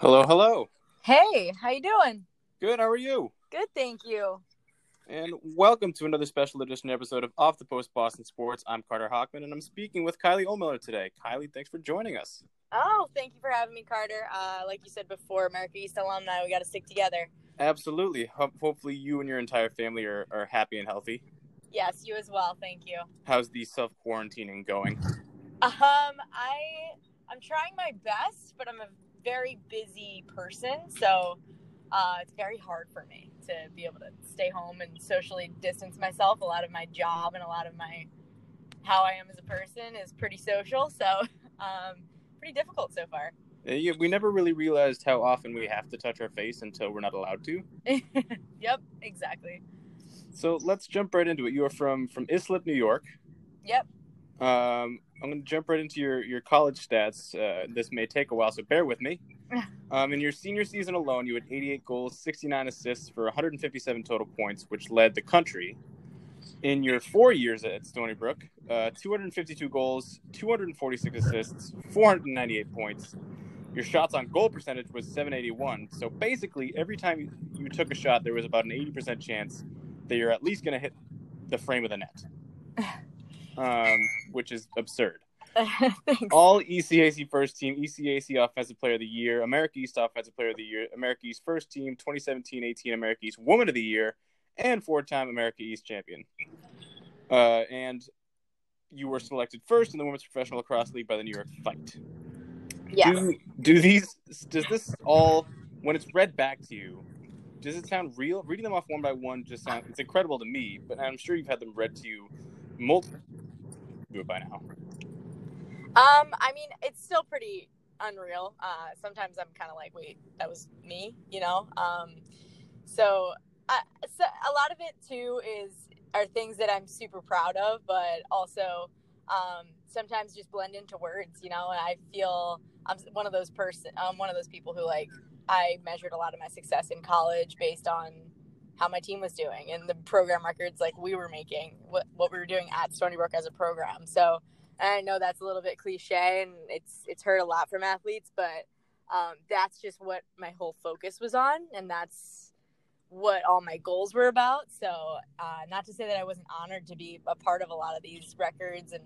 Hello, hello. Hey, how you doing? Good. How are you? Good, thank you. And welcome to another special edition episode of Off the Post Boston Sports. I'm Carter Hockman, and I'm speaking with Kylie Ohlmiller today. Kylie, thanks for joining us. Oh, thank you for having me, Carter. Uh, like you said before, America East alumni, we got to stick together. Absolutely. Ho- hopefully, you and your entire family are, are happy and healthy. Yes, you as well. Thank you. How's the self quarantining going? Um, I I'm trying my best, but I'm a very busy person, so uh, it's very hard for me to be able to stay home and socially distance myself. A lot of my job and a lot of my how I am as a person is pretty social, so um, pretty difficult so far. Yeah, we never really realized how often we have to touch our face until we're not allowed to. yep, exactly. So let's jump right into it. You are from from Islip, New York. Yep. Um, I'm going to jump right into your, your college stats. Uh, this may take a while, so bear with me. Um, in your senior season alone, you had 88 goals, 69 assists for 157 total points, which led the country. In your four years at Stony Brook, uh, 252 goals, 246 assists, 498 points. Your shots on goal percentage was 781. So basically, every time you, you took a shot, there was about an 80% chance that you're at least going to hit the frame of the net um, which is absurd. All ECAC first team, ECAC Offensive Player of the Year, America East Offensive Player of the Year, America East First Team, 2017-18 America East Woman of the Year, and four-time America East champion. Uh, and you were selected first in the Women's Professional Lacrosse League by the New York Fight. Yes. Do, do these? Does this all, when it's read back to you, does it sound real? Reading them off one by one just sounds it's incredible to me, but I'm sure you've had them read to you multiple do it by now. Um, I mean, it's still pretty unreal. Uh, sometimes I'm kind of like, wait, that was me, you know. Um, so, uh, so a lot of it too is are things that I'm super proud of, but also um, sometimes just blend into words, you know. And I feel I'm one of those person, I'm one of those people who like I measured a lot of my success in college based on how my team was doing and the program records like we were making, what, what we were doing at Stony Brook as a program. So I know that's a little bit cliche and it's it's heard a lot from athletes, but um, that's just what my whole focus was on, and that's what all my goals were about. So, uh, not to say that I wasn't honored to be a part of a lot of these records and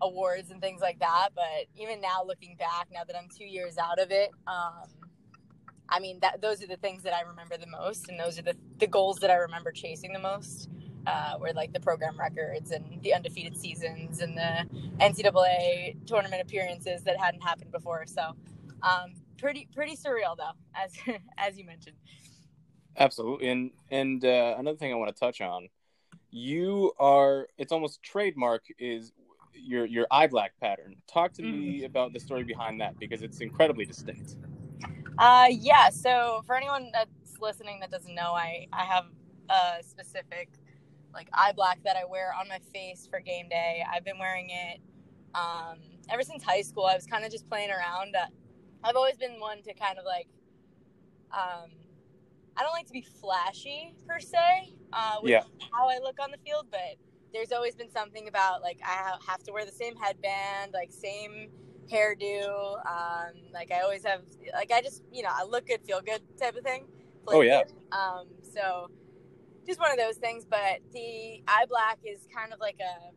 awards and things like that, but even now looking back, now that I'm two years out of it, um, I mean, that those are the things that I remember the most, and those are the, the goals that I remember chasing the most. Uh, were like the program records and the undefeated seasons and the NCAA tournament appearances that hadn't happened before. So, um, pretty pretty surreal though, as as you mentioned. Absolutely, and and uh, another thing I want to touch on, you are it's almost trademark is your your eye black pattern. Talk to mm-hmm. me about the story behind that because it's incredibly distinct. Uh, yeah. So for anyone that's listening that doesn't know, I I have a specific like eye black that I wear on my face for game day. I've been wearing it um, ever since high school. I was kind of just playing around. Uh, I've always been one to kind of like um, I don't like to be flashy per se uh, with yeah. how I look on the field, but there's always been something about like I have to wear the same headband, like same hairdo. Um, like I always have, like I just, you know, I look good, feel good type of thing. oh yeah. Um, so just one of those things. But the eye black is kind of like a,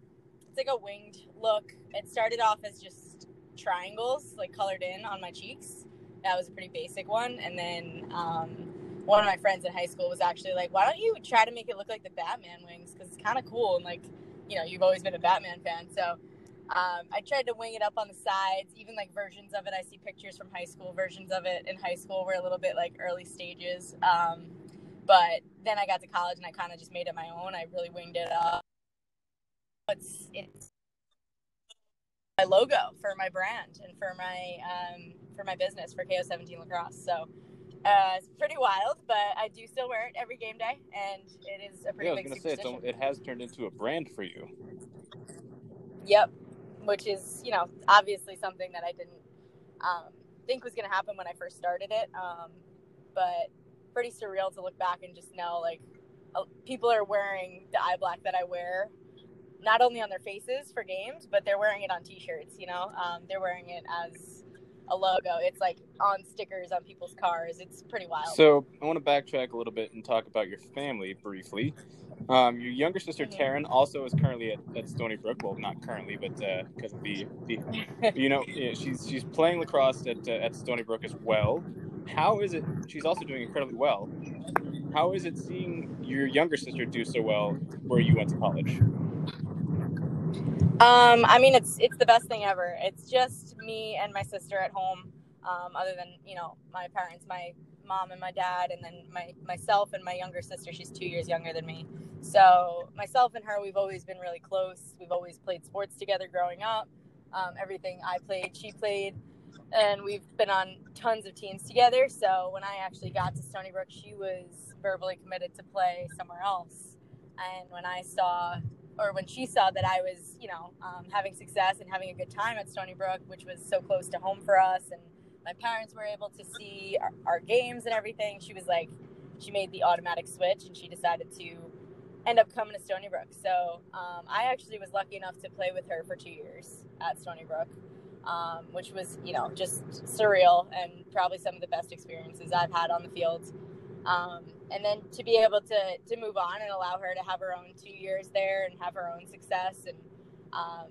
it's like a winged look. It started off as just triangles, like colored in on my cheeks. That was a pretty basic one, and then um, one of my friends in high school was actually like, "Why don't you try to make it look like the Batman wings? Because it's kind of cool." And like, you know, you've always been a Batman fan, so um, I tried to wing it up on the sides, even like versions of it. I see pictures from high school. Versions of it in high school were a little bit like early stages. Um, but then I got to college and I kind of just made it my own. I really winged it up. It's it's my logo for my brand and for my um, for my business for KO17 Lacrosse. So uh, it's pretty wild, but I do still wear it every game day, and it is a pretty yeah. I was gonna say it has turned into a brand for you. Yep, which is you know obviously something that I didn't um, think was going to happen when I first started it. Um, but pretty surreal to look back and just know like uh, people are wearing the eye black that I wear, not only on their faces for games, but they're wearing it on T-shirts. You know, um, they're wearing it as a logo. It's like on stickers on people's cars. It's pretty wild. So I want to backtrack a little bit and talk about your family briefly. Um, your younger sister Mhm. Taryn also is currently at, at Stony Brook. Well, not currently, but because of the, the you know yeah, she's she's playing lacrosse at uh, at Stony Brook as well. How is it? She's also doing incredibly well. How is it seeing your younger sister do so well where you went to college? Um, I mean, it's it's the best thing ever. It's just me and my sister at home. Um, other than you know my parents, my mom and my dad, and then my myself and my younger sister. She's two years younger than me. So myself and her, we've always been really close. We've always played sports together growing up. Um, everything I played, she played, and we've been on tons of teams together. So when I actually got to Stony Brook, she was verbally committed to play somewhere else. And when I saw or when she saw that I was, you know, um, having success and having a good time at Stony Brook, which was so close to home for us, and my parents were able to see our, our games and everything, she was like, she made the automatic switch and she decided to end up coming to Stony Brook. So um, I actually was lucky enough to play with her for two years at Stony Brook, um, which was, you know, just surreal and probably some of the best experiences I've had on the field. Um, and then to be able to to move on and allow her to have her own two years there and have her own success and um,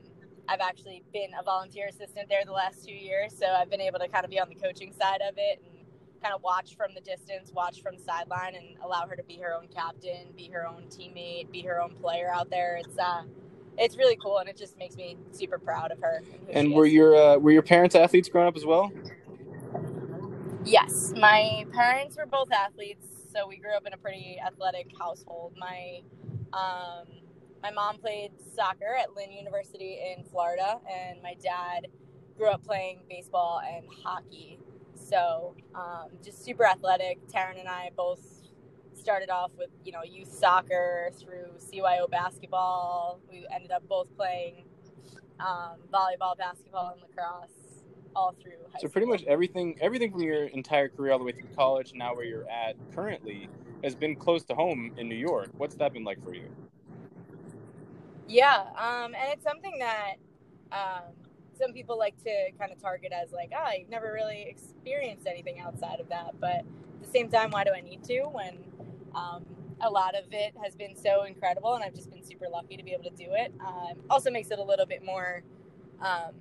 I've actually been a volunteer assistant there the last two years, so I've been able to kind of be on the coaching side of it and kind of watch from the distance, watch from the sideline, and allow her to be her own captain, be her own teammate, be her own player out there. It's uh, it's really cool, and it just makes me super proud of her. who And were your uh, were your parents athletes growing up as well? Yes, my parents were both athletes, so we grew up in a pretty athletic household. My um, my mom played soccer at Lynn University in Florida, and my dad grew up playing baseball and hockey. So um, just super athletic. Taryn and I both started off with you know youth soccer through CYO basketball. We ended up both playing um, volleyball, basketball, and lacrosse all through high So pretty school. much everything everything from your entire career all the way through college, now where you're at currently, has been close to home in New York. What's that been like for you? Yeah, um, and it's something that um, some people like to kind of target as like, ah, you've never really experienced anything outside of that. But at the same time, why do I need to when um, a lot of it has been so incredible and I've just been super lucky to be able to do it? Um, also makes it a little bit more, um,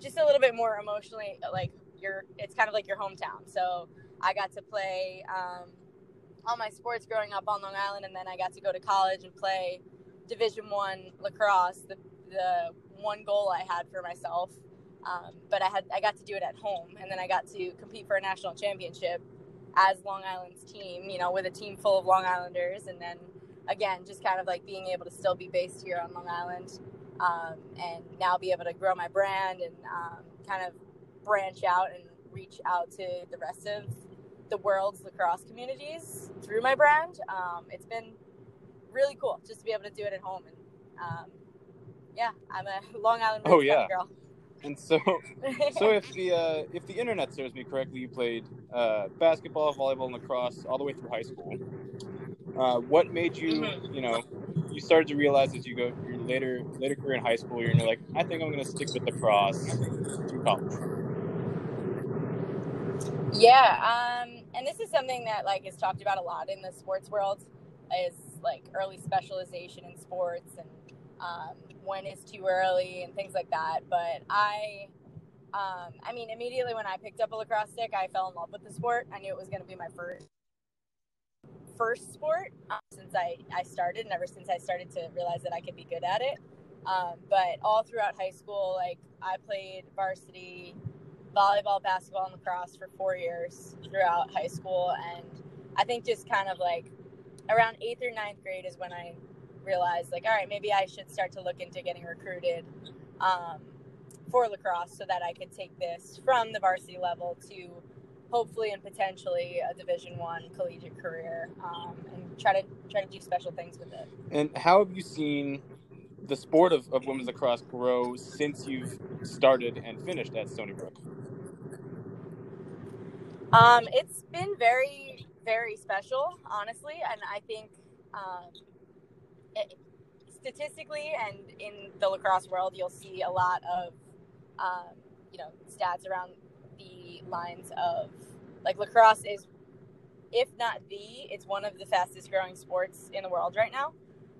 just a little bit more emotionally like your. It's kind of like your hometown. So I got to play um, all my sports growing up on Long Island, and then I got to go to college and play Division One lacrosse. The the one goal I had for myself, um, but I had I got to do it at home, and then I got to compete for a national championship as Long Island's team. You know, with a team full of Long Islanders, and then again, just kind of like being able to still be based here on Long Island, um, and now be able to grow my brand and um, kind of branch out and reach out to the rest of the world's lacrosse communities through my brand. Um, it's been really cool just to be able to do it at home and um, yeah i'm a long island Oh, yeah. girl And so, so if the uh, if the internet serves me correctly, you played uh, basketball, volleyball, and lacrosse all the way through high school. Uh, what made you, Mhm. you know, you started to realize as you go your later later career in high school, you're like, I think I'm going to stick with lacrosse through college. yeah um, and this is something that like is talked about a lot in the sports world is like early specialization in sports and um, when is too early and things like that but i um, i mean immediately when i picked up a lacrosse stick i fell in love with the sport i knew it was going to be my first first sport um, since I, I started and ever since i started to realize that i could be good at it. Um, but all throughout high school like i played varsity volleyball basketball and lacrosse for four years throughout high school. And i think just kind of like around eighth or ninth grade is when i realized like all right maybe i should start to look into getting recruited um, for lacrosse so that i could take this from the varsity level to hopefully and potentially a division one collegiate career um, and try to try to do special things with it And how have you seen the sport of, of women's lacrosse grow since you've started and finished at Stony Brook? Um, it's been very, very special, honestly, and I think um, it, statistically and in the lacrosse world, you'll see a lot of um, you know stats around the lines of like lacrosse is if not the it's one of the fastest growing sports in the world right now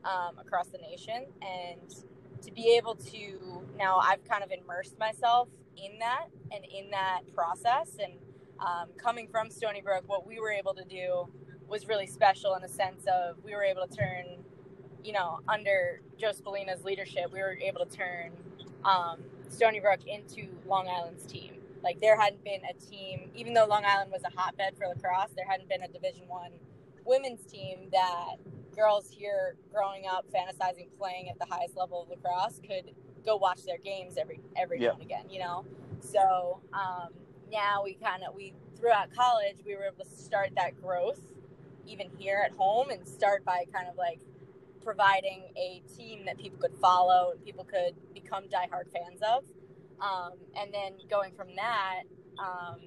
um, across the nation. And to be able to now i've kind of immersed myself in that and in that process. And um, coming from stony brook what we were able to do was really special in the sense of we were able to turn you know under joe spallina's leadership we were able to turn um, stony brook into long island's team like there hadn't been a team even though long island was a hotbed for lacrosse there hadn't been a division one women's team that girls here growing up fantasizing playing at the highest level of lacrosse could go watch their games every every yeah. now and again you know so um, now we kind of we throughout college we were able to start that growth even here at home and start by kind of like providing a team that people could follow and people could become diehard fans of um, and then going from that um,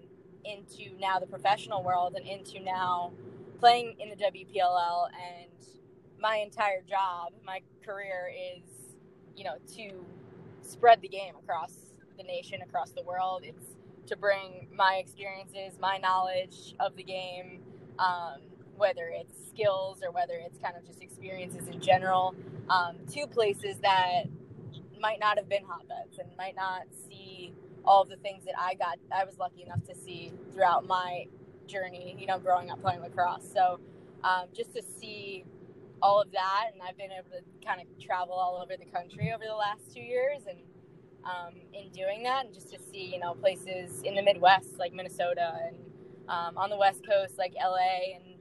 into now the professional world and into now playing in the WPLL and my entire job, my career is, you know, to spread the game across the nation, across the world. It's to bring my experiences, my knowledge of the game, um, whether it's skills or whether it's kind of just experiences in general, um, to places that might not have been hotbeds and might not see all the things that I got. I was lucky enough to see throughout my journey, you know, growing up playing lacrosse. So um, just to see all of that, and I've been able to kind of travel all over the country over the last two years, and um, in doing that, and just to see you know places in the Midwest like Minnesota, and um, on the West Coast like LA and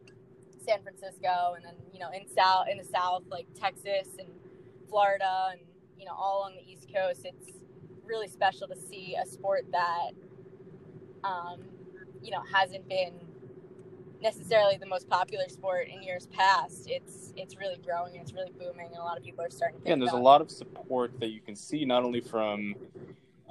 San Francisco, and then you know in south in the South like Texas and Florida, and you know all along the East Coast. It's really special to see a sport that um, you know hasn't been necessarily the most popular sport in years past, it's it's really growing and it's really booming, and a lot of people are starting. to Yeah, and there's a lot of support that you can see not only from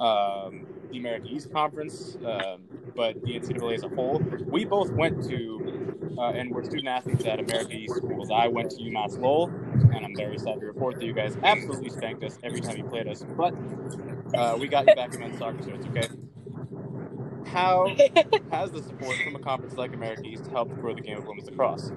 um, the American East Conference, um, but the NCAA as a whole. We both went to uh, and were student athletes at American East schools. I went to UMass Lowell, and I'm very sad to report that you guys absolutely spanked us every time you played us. But uh, we got you back in men's soccer, so it's okay. How has the support from a conference like America East helped grow the game of women's lacrosse?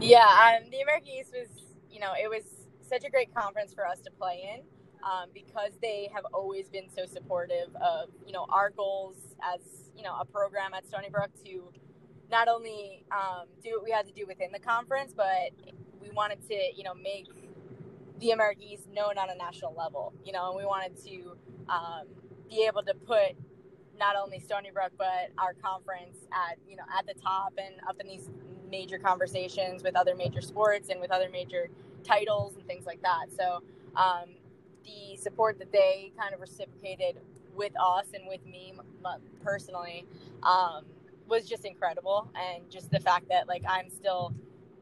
Yeah, um, the America East was, you know, it was such a great conference for us to play in um, because they have always been so supportive of, you know, our goals as, you know, a program at Stony Brook to not only um, do what we had to do within the conference, but we wanted to, you know, make the America East known on a national level, you know, and we wanted to um, be able to put not only Stony Brook but our conference at you know at the top and up in these major conversations with other major sports and with other major titles and things like that. So um, the support that they kind of reciprocated with us and with me personally um, was just incredible, and just the fact that like I'm still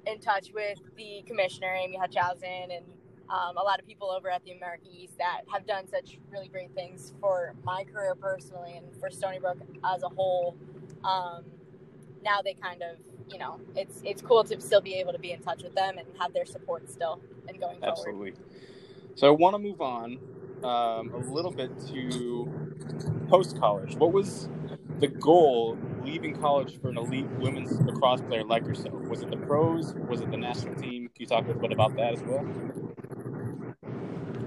in touch with the commissioner Amy Huchthausen and um, a lot of people over at the America East that have done such really great things for my career personally and for Stony Brook as a whole. Um, now they kind of, you know, it's it's cool to still be able to be in touch with them and have their support still and going forward. Absolutely. So I want to move on um, a little bit to post college. What was the goal leaving college for an elite women's lacrosse player like yourself? Was it the pros? Was it the national team? Can you talk a little bit about that as well?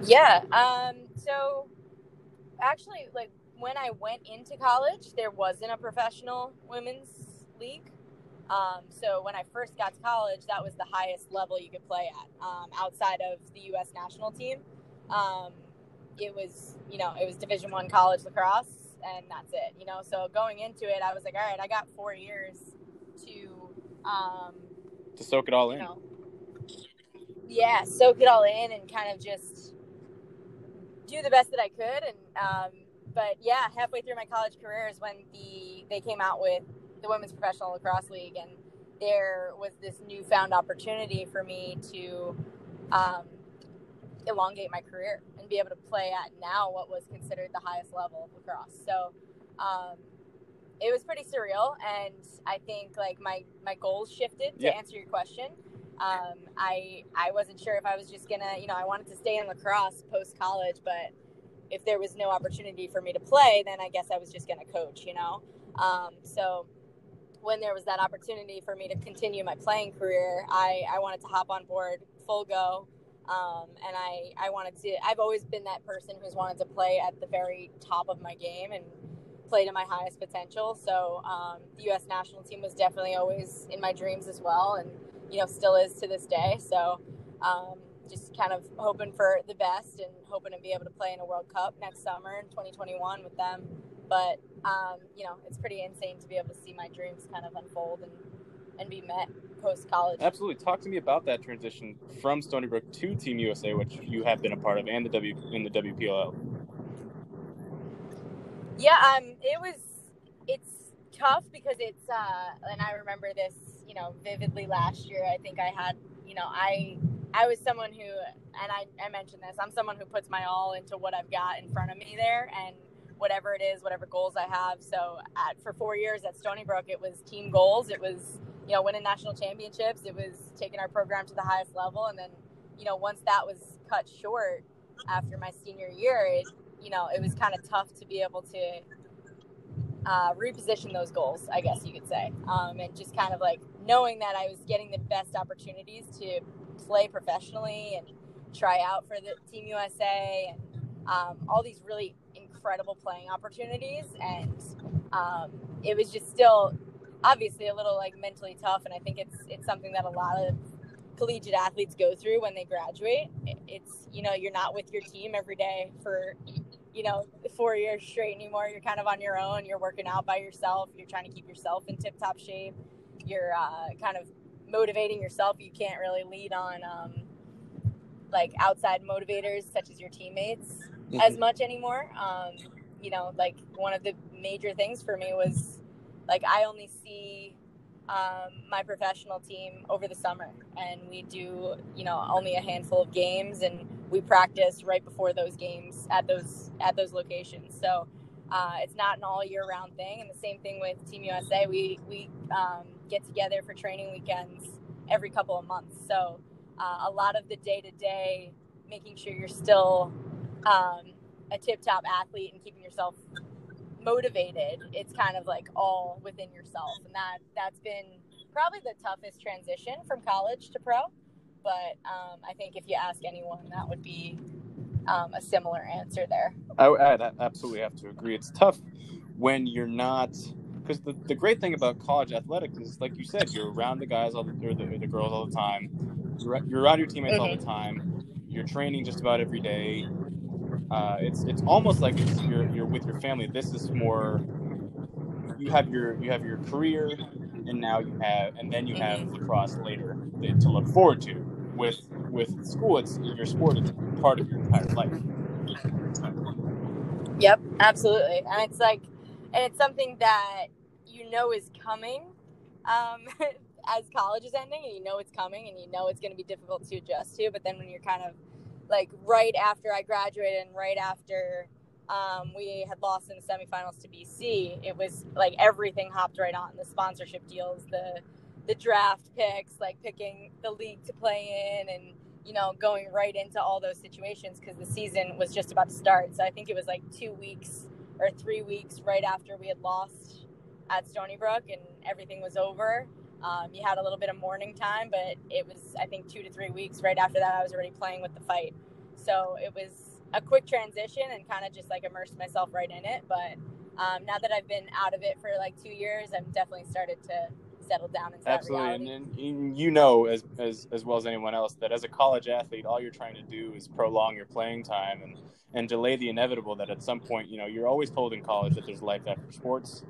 Yeah. Um, so actually, like when I went into college, there wasn't a professional women's league. Um, so when I first got to college, that was the highest level you could play at um, outside of the U.S. national team. Um, it was, you know, it was Division One college lacrosse, and that's it. You know, so going into it, I was like, all right, I got four years to um, to soak it all in. Know, yeah, soak it all in and kind of just do the best that I could. And um, but yeah, halfway through my college career is when the they came out with the Women's Professional Lacrosse League, and there was this newfound opportunity for me to um, elongate my career and be able to play at now what was considered the highest level of lacrosse. So. Um, it was pretty surreal and i think like my my goals shifted to yeah. answer your question um, I I wasn't sure if I was just gonna, you know, I wanted to stay in lacrosse post college, but if there was no opportunity for me to play, then I guess I was just to coach, you know? Um, so when there was that opportunity for me to continue my playing career, I, I wanted to hop on board full go. Um, and I, I wanted to, I've always been that person who's wanted to play at the very top of my game and play to my highest potential. So um, the U.S. national team was definitely always in my dreams as well, and you know still is to this day. So um, just kind of hoping for the best and hoping to be able to play in a World Cup next summer in 2021 with them. But um, you know it's pretty insane to be able to see my dreams kind of unfold and and be met post college. Absolutely. Talk to me about that transition from Stony Brook to Team USA, which you have been a part of, and the W in the WPLL. Yeah, um, it was. It's tough because it's, uh, and I remember this, you know, vividly last year. I think I had, you know, I, I was someone who, and I, I mentioned this. I'm someone who puts my all into what I've got in front of me there, and whatever it is, whatever goals I have. So, at, for four years at Stony Brook, it was team goals. It was, you know, winning national championships. It was taking our program to the highest level, and then, you know, once that was cut short after my senior year, it you know, it was kind of tough to be able to uh, reposition those goals, I guess you could say. Um, and just kind of like knowing that I was getting the best opportunities to play professionally and try out for the Team USA and um, all these really incredible playing opportunities. And um, it was just still obviously a little like mentally tough. And I think it's, it's something that a lot of collegiate athletes go through when they graduate. It's, you know, you're not with your team every day for you know, four years straight anymore. You're kind of on your own. You're working out by yourself. You're trying to keep yourself in tip top shape. You're uh, kind of motivating yourself. You can't really lead on um, like outside motivators such as your teammates mm-hmm. as much anymore. Um, you know, like one of the major things for me was like I only see um, my professional team over the summer, and we do you know only a handful of games, and we practice right before those games at those at those locations. So uh, it's not an all year round thing, and the same thing with Team USA. We we um, get together for training weekends every couple of months. So uh, a lot of the day to day, making sure you're still um, a tip top athlete and keeping yourself motivated it's kind of like all within yourself. And that that's been probably the toughest transition from college to pro. But um, i think if you ask anyone that would be um, a similar answer there. I, I absolutely have to agree. It's tough when you're not because the, the great thing about college athletics is like you said you're around the guys all the, or the, the girls all the time. You're, you're around your teammates mm-hmm. all the mm-hmm. time. You're training just about every day uh, it's it's almost like it's you're you're with your family. This is more you have your you have your career, and now you have and then you have lacrosse later to look forward to. With with school, it's your sport is part of your entire life. Yep, absolutely, and it's like, and it's something that you know is coming. Um, as college is ending and you know it's coming and you know it's going to be difficult to adjust to but then when you're kind of like right after I graduated and right after um, we had lost in the semifinals to BC, it was like everything hopped right on the sponsorship deals, the the draft picks, like picking the league to play in, and you know going right into all those situations because the season was just about to start. So I think it was like two weeks or three weeks right after we had lost at Stony Brook and everything was over. Um, you had a little bit of mourning time, but it was, I think, two to three weeks right after that, I was already playing with the fight. So it was a quick transition and kind of just like immersed myself right in it. But um, now that I've been out of it for like two years, I'm definitely started to settle down into Absolutely. And, and you know, as, as, as well as anyone else, that as a college athlete, all you're trying to do is prolong your playing time and, and delay the inevitable that at some point, you know, you're always told in college that there's life after sports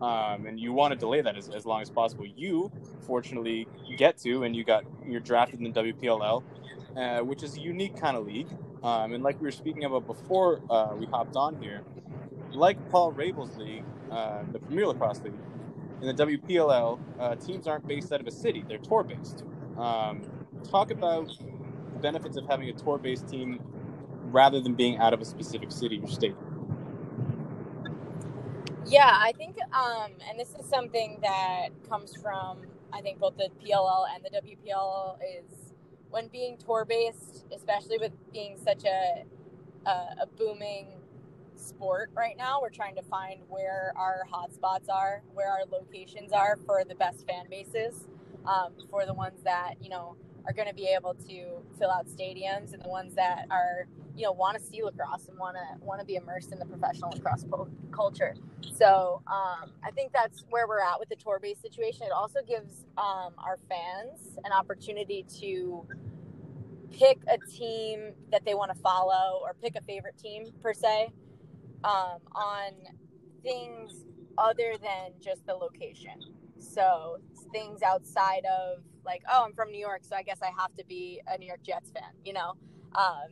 um, and you want to delay that as, as long as possible. You fortunately get to, and you got you're drafted in the WPLL, uh, which is a unique kind of league. Um, and like we were speaking about before uh, we hopped on here, like Paul Rabil's league, uh, the Premier Lacrosse League, in the WPLL, uh, teams aren't based out of a city; they're tour based. Um, talk about the benefits of having a tour based team rather than being out of a specific city or state. Yeah, I think, um, and this is something that comes from I think both the PLL and the WPL is when being tour based, especially with being such a a, a booming sport right now. We're trying to find where our hotspots are, where our locations are for the best fan bases, um, for the ones that you know are going to be able to fill out stadiums, and the ones that are you know want to see lacrosse and want to want to be immersed in the professional lacrosse po- culture. So um, I think that's where we're at with the tour based situation. It also gives um, our fans an opportunity to pick a team that they want to follow or pick a favorite team per se um, on things other than just the location. So things outside of like, oh, I'm from New York, so I guess I have to be a New York Jets fan, you know, um,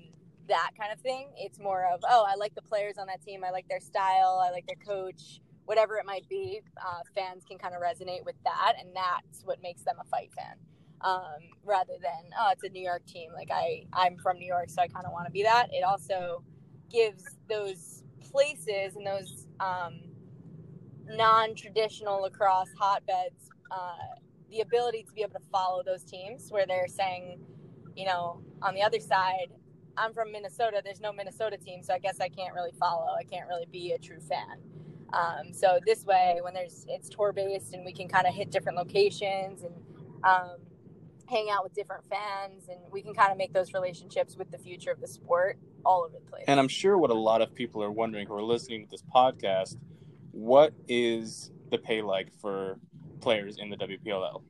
that kind of thing. It's more of, oh, I like the players on that team, I like their style, I like their coach, whatever it might be. Uh, fans can kind of resonate with that, and that's what makes them a fight fan. Um, rather than oh, it's a New York team. Like I, I'm from New York, so I kind of want to be that. It also gives those places and those um, non-traditional lacrosse hotbeds uh, the ability to be able to follow those teams where they're saying, you know, on the other side, I'm from Minnesota. There's no Minnesota team, so I guess I can't really follow. I can't really be a true fan. Um, so this way, when there's it's tour based and we can kind of hit different locations and um, hang out with different fans, and we can kind of make those relationships with the future of the sport all over the place. And I'm sure what a lot of people are wondering who are listening to this podcast, what is the pay like for players in the WPLL?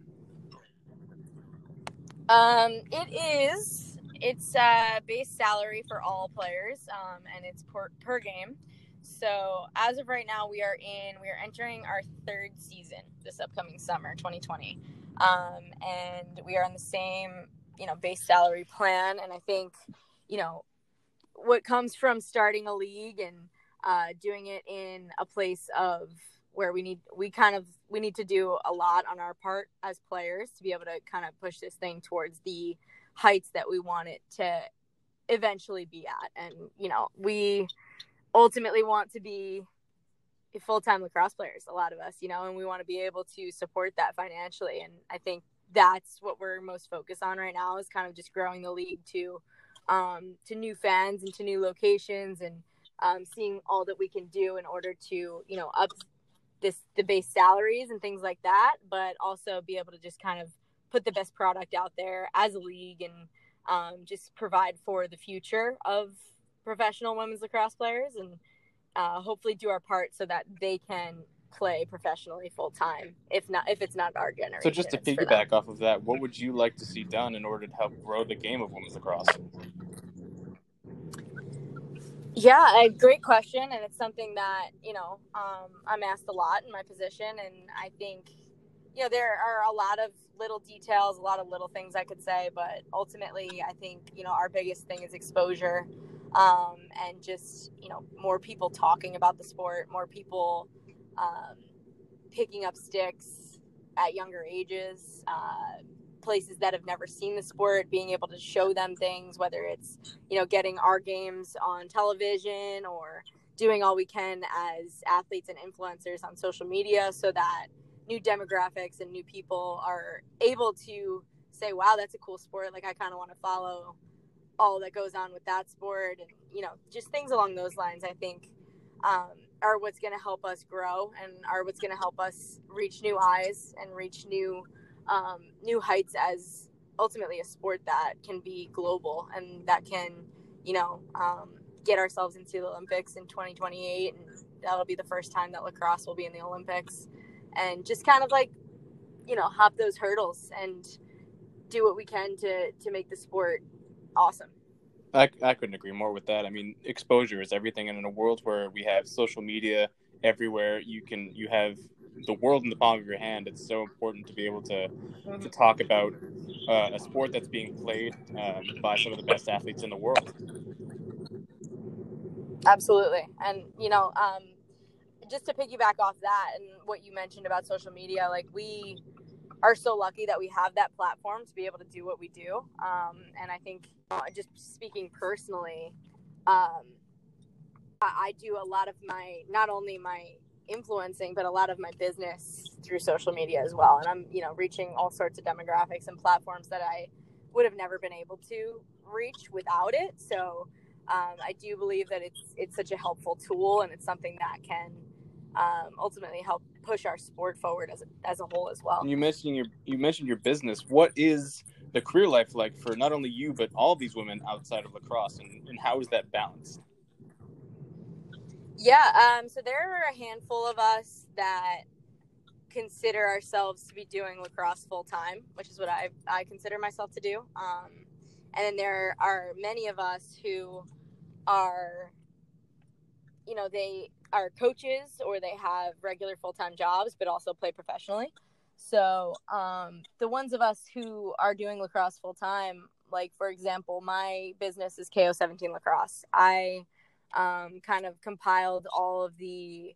Um, it is. It's uh, base salary for all players, um, and it's per, per game. So as of right now, we are in. We are entering our third season this upcoming summer, 2020, um, and we are on the same, you know, base salary plan. And I think, you know, what comes from starting a league and uh, doing it in a place of where we need we kind of we need to do a lot on our part as players to be able to kind of push this thing towards the heights that we want it to eventually be at. And you know we ultimately want to be full-time lacrosse players a lot of us you know and we want to be able to support that financially. And i think that's what we're most focused on right now is kind of just growing the league to um, to new fans and to new locations and um, seeing all that we can do in order to you know up this the base salaries and things like that, but also be able to just kind of put the best product out there as a league and um, just provide for the future of professional women's lacrosse players and uh, hopefully do our part so that they can play professionally full time if not if it's not our generation. So just to piggyback off of that what would you like to see done in order to help grow the game of women's lacrosse? Yeah, a great question, and it's something that you know um, I'm asked a lot in my position, and I think you know there are a lot of little details, a lot of little things I could say, but ultimately, I think you know our biggest thing is exposure, um, and just you know more people talking about the sport, more people um, picking up sticks at younger ages. Uh, places that have never seen the sport being able to show them things whether it's you know getting our games on television or doing all we can as athletes and influencers on social media so that new demographics and new people are able to say wow that's a cool sport like i kind of want to follow all that goes on with that sport and you know just things along those lines i think um, are what's going to help us grow and are what's going to help us reach new eyes and reach new um, new heights as ultimately a sport that can be global and that can, you know, um, get ourselves into the Olympics in 2028. And that'll be the first time that lacrosse will be in the Olympics. And just kind of like, you know, hop those hurdles and do what we can to, to make the sport awesome. I, I couldn't agree more with that. I mean, exposure is everything. And in a world where we have social media everywhere, you can, you have the world in the palm of your hand. It's so important to be able to to talk about uh, a sport that's being played um, by some of the best athletes in the world. Absolutely, and you know, um, just to piggyback off that and what you mentioned about social media, like we are so lucky that we have that platform to be able to do what we do. Um, and I think, uh, just speaking personally, um, I do a lot of my not only my influencing, but a lot of my business through social media as well. And I'm, you know, reaching all sorts of demographics and platforms that I would have never been able to reach without it. So um, I do believe that it's it's such a helpful tool and it's something that can um, ultimately help push our sport forward as a, as a whole as well. You mentioned your you mentioned your business. What is the career life like for not only you but all these women outside of lacrosse, and, and how is that balanced? Yeah, um, so there are a handful of us that consider ourselves to be doing lacrosse full time, which is what I I consider myself to do. Um, and then there are many of us who are, you know, they are coaches or they have regular full time jobs, but also play professionally. So um, the ones of us who are doing lacrosse full time, like for example, my business is KO17 Lacrosse. I um, kind of compiled all of the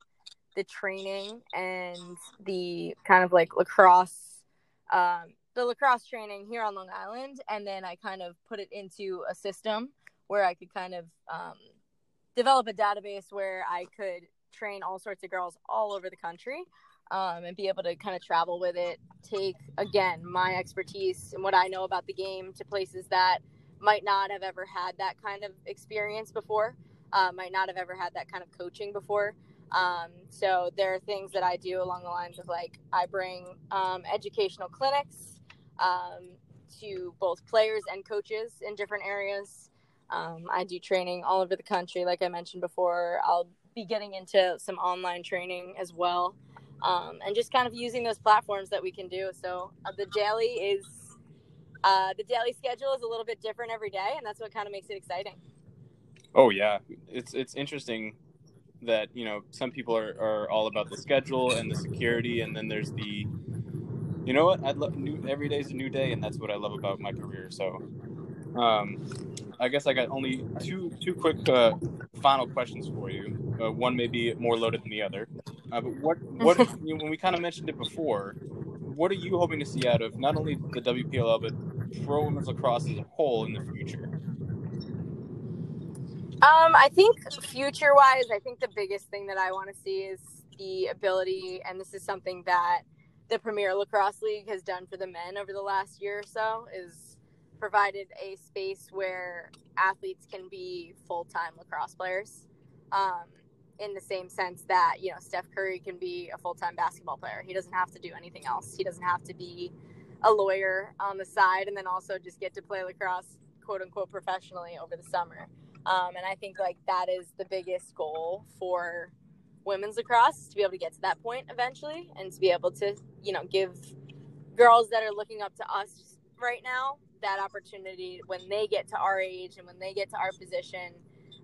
the training and the kind of like lacrosse um, the lacrosse training here on long island and then i kind of put it into a system where i could kind of um, develop a database where i could train all sorts of girls all over the country um, and be able to kind of travel with it take again my expertise and what i know about the game to places that might not have ever had that kind of experience before uh, might not have ever had that kind of coaching before um, so there are things that I do along the lines of like I bring um, educational clinics um, to both players and coaches in different areas. Um, I do training all over the country, like I mentioned before. I'll be getting into some online training as well, um, and just kind of using those platforms that we can do. So uh, the daily is uh, the daily schedule is a little bit different every day, and that's what kind of makes it exciting. Oh yeah, it's it's interesting that you know some people are, are all about the schedule and the security and then there's the you know what i love new every day is a new day and that's what i love about my career so um, i guess i got only two two quick uh, final questions for you. Uh, one may be more loaded than the other. Uh, but what what you know, when we kind of mentioned it before what are you hoping to see out of not only the wpll but pro women's lacrosse as a whole in the future? Um, I think future wise, I think the biggest thing that I want to see is the ability, and this is something that the Premier Lacrosse League has done for the men over the last year or so, is provided a space where athletes can be full time lacrosse players. Um, in the same sense that you know Steph Curry can be a full time basketball player. He doesn't have to do anything else. He doesn't have to be a lawyer on the side and then also just get to play lacrosse quote unquote professionally over the summer. Um, and I think like that is the biggest goal for women's lacrosse to be able to get to that point eventually and to be able to, you know, give girls that are looking up to us right now that opportunity when they get to our age and when they get to our position.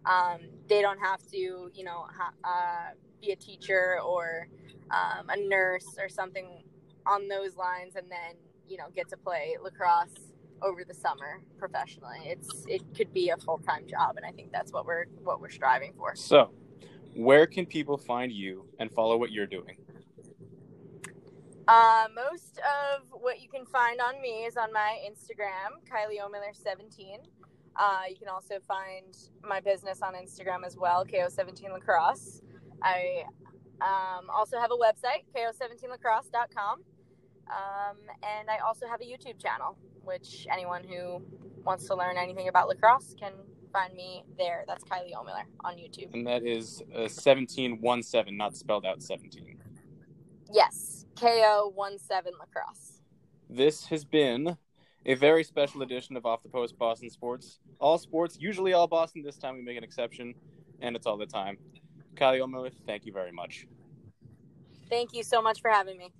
Um, they don't have to, you know, ha- uh, be a teacher or um, a nurse or something on those lines and then, you know, get to play lacrosse over the summer professionally. It's it could be a full time job, and I think that's what we're what we're striving for. So, where can people find you and follow what you're doing? Uh, most of what you can find on me is on my Instagram, Kylie Ohlmiller17. Uh, you can also find my business on Instagram as well, KO17 Lacrosse. I um, also have a website, ko17lacrosse.com. Um, and I also have a YouTube channel, which anyone who wants to learn anything about lacrosse can find me there. That's Kylie Ohlmiller on YouTube. And that is uh, 1717, not spelled out 17. Yes, KO 17 lacrosse. This has been a very special edition of Off the Post Boston Sports. All sports, usually all Boston. This time we make an exception, and it's all the time. Kylie Ohlmiller, thank you very much. Thank you so much for having me.